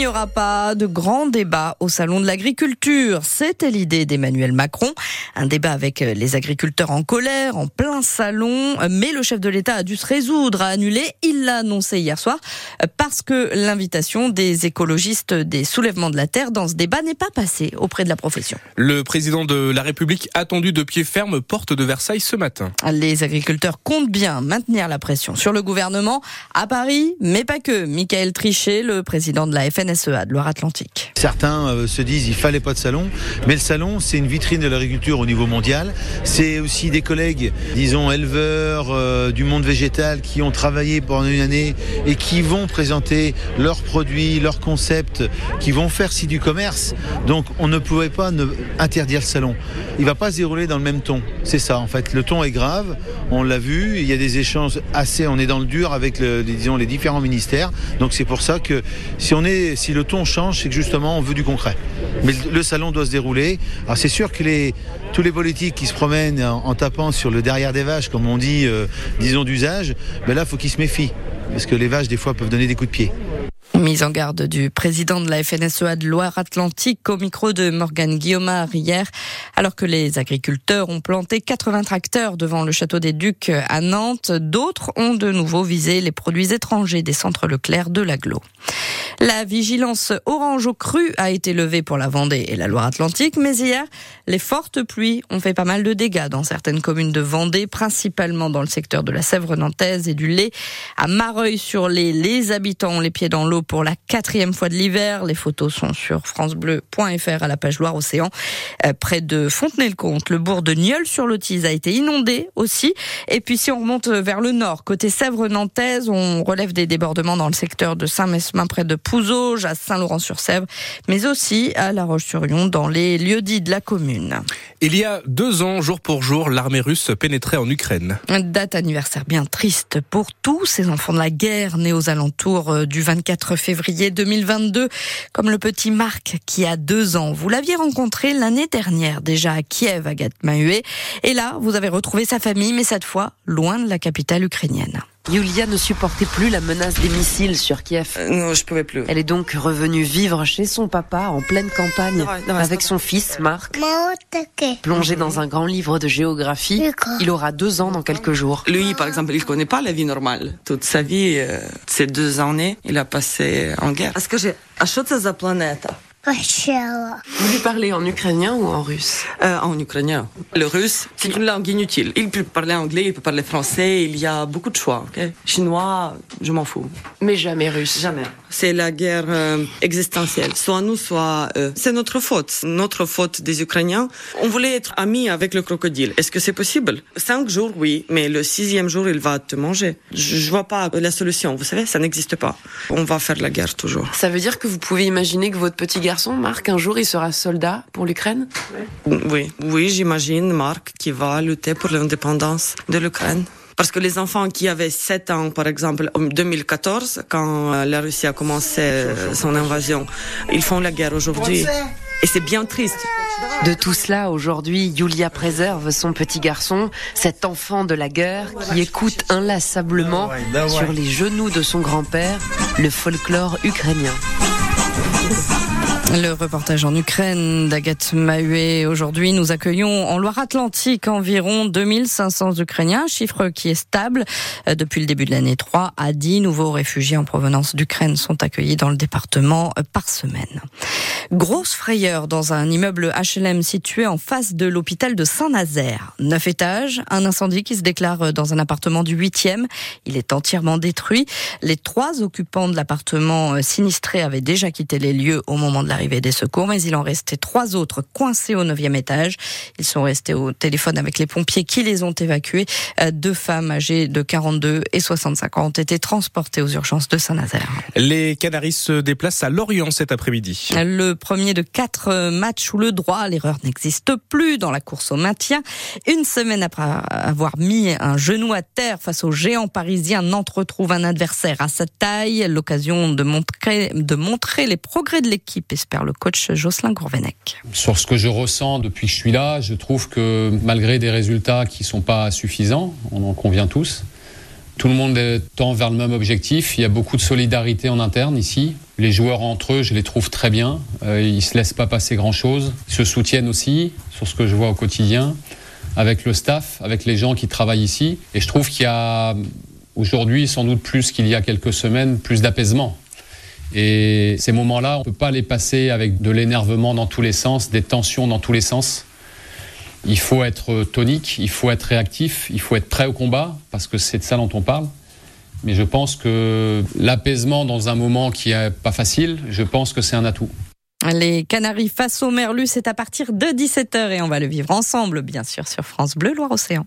n'y aura pas de grand débat au salon de l'agriculture. C'était l'idée d'Emmanuel Macron. Un débat avec les agriculteurs en colère, en plein salon. Mais le chef de l'État a dû se résoudre à annuler. Il l'a annoncé hier soir parce que l'invitation des écologistes des soulèvements de la terre dans ce débat n'est pas passée auprès de la profession. Le président de la République attendu de pied ferme porte de Versailles ce matin. Les agriculteurs comptent bien maintenir la pression sur le gouvernement à Paris, mais pas que. Michael Trichet, le président de la FNSEA de Loire-Atlantique. Certains euh, se disent il fallait pas de salon, mais le salon c'est une vitrine de l'agriculture au niveau mondial. C'est aussi des collègues, disons éleveurs euh, du monde végétal qui ont travaillé pendant une année et qui vont présenter leurs produits, leurs concepts, qui vont faire si du commerce. Donc on ne pouvait pas interdire le salon. Il va pas se dérouler dans le même ton. C'est ça en fait. Le ton est grave. On l'a vu. Il y a des échanges assez. On est dans le dur avec disons les différents ministères. Donc c'est pour ça que si on est, si le ton change, c'est que justement on veut du concret. Mais le salon doit se dérouler. Alors c'est sûr que tous les politiques qui se promènent en, tapant sur le derrière des vaches, comme on dit, euh, disons d'usage, ben là faut qu'ils se méfient parce que les vaches des fois peuvent donner des coups de pied. Mise en garde du président de la FNSEA de Loire-Atlantique au micro de Morgane Guillaumard hier, alors que les agriculteurs ont planté 80 tracteurs devant le château des Ducs à Nantes. D'autres ont de nouveau visé les produits étrangers des centres Leclerc de l'aglo. La vigilance orange au cru a été levée pour la Vendée et la Loire-Atlantique, mais hier, les fortes pluies ont fait pas mal de dégâts dans certaines communes de Vendée, principalement dans le secteur de la Sèvre nantaise et du lait. À Mareuil-sur-les, les habitants ont les pieds dans l'eau pour la quatrième fois de l'hiver. Les photos sont sur francebleu.fr à la page Loire-Océan. Euh, près de Fontenay-le-Comte, le bourg de Nieul-sur-Lotise a été inondé aussi. Et puis si on remonte vers le nord, côté Sèvre nantaise, on relève des débordements dans le secteur de Saint-Mesmin près de Pouzauges, à Saint-Laurent-sur-Sèvre, mais aussi à La Roche-sur-Yon, dans les lieux dits de la commune. Il y a deux ans, jour pour jour, l'armée russe pénétrait en Ukraine. Date anniversaire bien triste pour tous ces enfants de la guerre nés aux alentours euh, du 24 février 2022, comme le petit Marc qui a deux ans. Vous l'aviez rencontré l'année dernière déjà à Kiev, Agathe Mahue. Et là, vous avez retrouvé sa famille, mais cette fois loin de la capitale ukrainienne. Yulia ne supportait plus la menace des missiles sur Kiev. Euh, non, je pouvais plus. Elle est donc revenue vivre chez son papa en pleine campagne avec son fils Marc. Plongé dans un grand livre de géographie, il aura deux ans dans quelques jours. Lui, par exemple, il connaît pas la vie normale. Toute sa vie, euh, ces deux années, il a passé en guerre. Est-ce que j'ai planète? Vous lui parlez en ukrainien ou en russe? Euh, En ukrainien. Le russe, c'est une langue inutile. Il peut parler anglais, il peut parler français, il y a beaucoup de choix. Chinois, je m'en fous. Mais jamais russe Jamais. C'est la guerre euh, existentielle. Soit nous, soit eux. C'est notre faute. Notre faute des Ukrainiens. On voulait être amis avec le crocodile. Est-ce que c'est possible? Cinq jours, oui. Mais le sixième jour, il va te manger. Je, je vois pas la solution. Vous savez, ça n'existe pas. On va faire la guerre toujours. Ça veut dire que vous pouvez imaginer que votre petit garçon, Marc, un jour, il sera soldat pour l'Ukraine Oui, oui, j'imagine Marc qui va lutter pour l'indépendance de l'Ukraine. Parce que les enfants qui avaient 7 ans, par exemple, en 2014, quand euh, la Russie a commencé euh, son invasion, ils font la guerre aujourd'hui. Et c'est bien triste. De tout cela, aujourd'hui, Yulia préserve son petit garçon, cet enfant de la guerre qui écoute inlassablement sur les genoux de son grand-père le folklore ukrainien. Le reportage en Ukraine d'Agathe Mahue. Aujourd'hui, nous accueillons en Loire-Atlantique environ 2500 Ukrainiens, chiffre qui est stable. Euh, depuis le début de l'année 3 à 10 nouveaux réfugiés en provenance d'Ukraine sont accueillis dans le département euh, par semaine. Grosse frayeur dans un immeuble HLM situé en face de l'hôpital de Saint-Nazaire. Neuf étages, un incendie qui se déclare euh, dans un appartement du 8e. Il est entièrement détruit. Les trois occupants de l'appartement sinistré avaient déjà quitté les lieux au moment de la des secours, mais il en restait trois autres coincés au neuvième étage. Ils sont restés au téléphone avec les pompiers qui les ont évacués. Euh, deux femmes âgées de 42 et 65 ans ont été transportées aux urgences de Saint-Nazaire. Les Canaris se déplacent à Lorient cet après-midi. Le premier de quatre matchs où le droit à l'erreur n'existe plus dans la course au maintien. Une semaine après avoir mis un genou à terre face au géant parisien, Nantes retrouve un adversaire à sa taille. L'occasion de montrer, de montrer les progrès de l'équipe par le coach Jocelyn Gourvenec. Sur ce que je ressens depuis que je suis là, je trouve que malgré des résultats qui ne sont pas suffisants, on en convient tous, Tout le monde tend vers le même objectif. Il y a beaucoup de solidarité en interne ici. Les joueurs entre eux, je les trouve très bien. Euh, ils se laissent pas passer grand-chose. Ils se soutiennent aussi sur ce que je vois au quotidien avec le staff, avec les gens qui travaillent ici. Et je trouve qu'il y a aujourd'hui, sans doute plus qu'il y a quelques semaines, plus d'apaisement. Et ces moments-là, on ne peut pas les passer avec de l'énervement dans tous les sens, des tensions dans tous les sens. Il faut être tonique, il faut être réactif, il faut être prêt au combat, parce que c'est de ça dont on parle. Mais je pense que l'apaisement dans un moment qui n'est pas facile, je pense que c'est un atout. Les Canaries face au Merlus, c'est à partir de 17h et on va le vivre ensemble, bien sûr, sur France Bleu Loire-Océan.